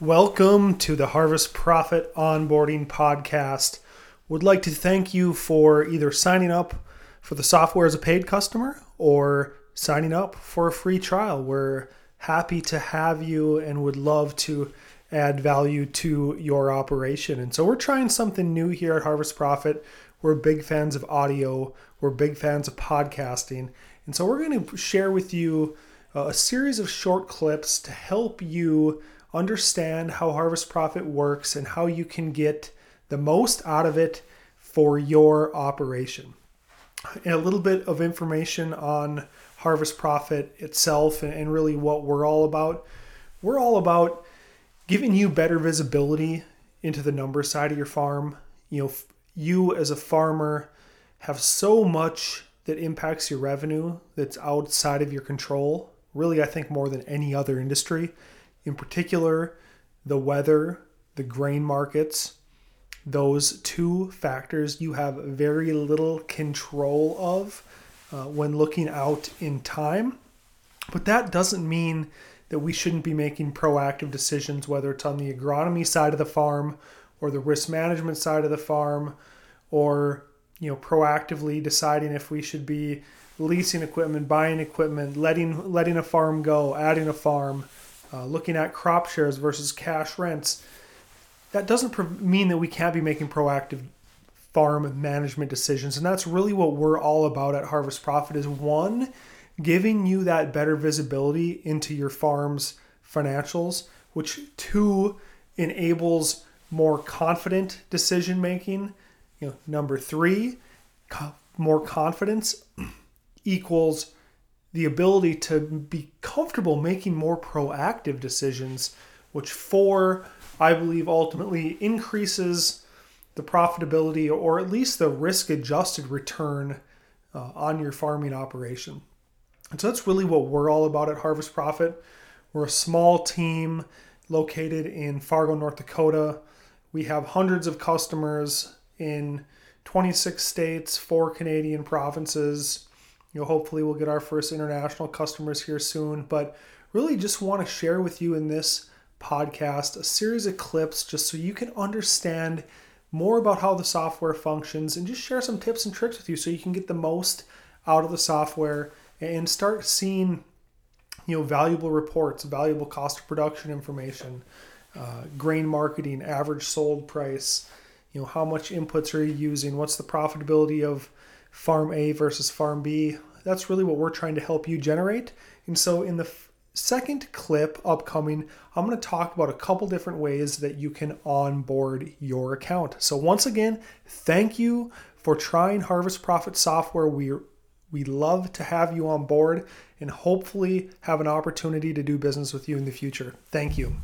Welcome to the Harvest Profit Onboarding Podcast. Would like to thank you for either signing up for the software as a paid customer or signing up for a free trial. We're happy to have you and would love to add value to your operation. And so we're trying something new here at Harvest Profit. We're big fans of audio, we're big fans of podcasting. And so we're going to share with you uh, a series of short clips to help you understand how Harvest Profit works and how you can get the most out of it for your operation. And a little bit of information on Harvest Profit itself and really what we're all about. We're all about giving you better visibility into the number side of your farm. You know, you as a farmer have so much that impacts your revenue that's outside of your control. Really, I think more than any other industry in particular, the weather, the grain markets, those two factors you have very little control of uh, when looking out in time. But that doesn't mean that we shouldn't be making proactive decisions, whether it's on the agronomy side of the farm or the risk management side of the farm, or you know proactively deciding if we should be leasing equipment, buying equipment, letting letting a farm go, adding a farm uh, looking at crop shares versus cash rents, that doesn't pro- mean that we can't be making proactive farm management decisions. And that's really what we're all about at Harvest Profit is one, giving you that better visibility into your farm's financials, which two enables more confident decision making. You know, number three, co- more confidence equals the ability to be comfortable making more proactive decisions, which four, I believe, ultimately increases the profitability or at least the risk adjusted return uh, on your farming operation. And so that's really what we're all about at Harvest Profit. We're a small team located in Fargo, North Dakota. We have hundreds of customers in 26 states, four Canadian provinces, you know, hopefully we'll get our first international customers here soon. But really just want to share with you in this podcast a series of clips just so you can understand more about how the software functions and just share some tips and tricks with you so you can get the most out of the software and start seeing you know valuable reports valuable cost of production information uh, grain marketing average sold price you know how much inputs are you using what's the profitability of farm A versus farm B. That's really what we're trying to help you generate. And so in the second clip upcoming, I'm going to talk about a couple different ways that you can onboard your account. So once again, thank you for trying Harvest Profit software. We we love to have you on board and hopefully have an opportunity to do business with you in the future. Thank you.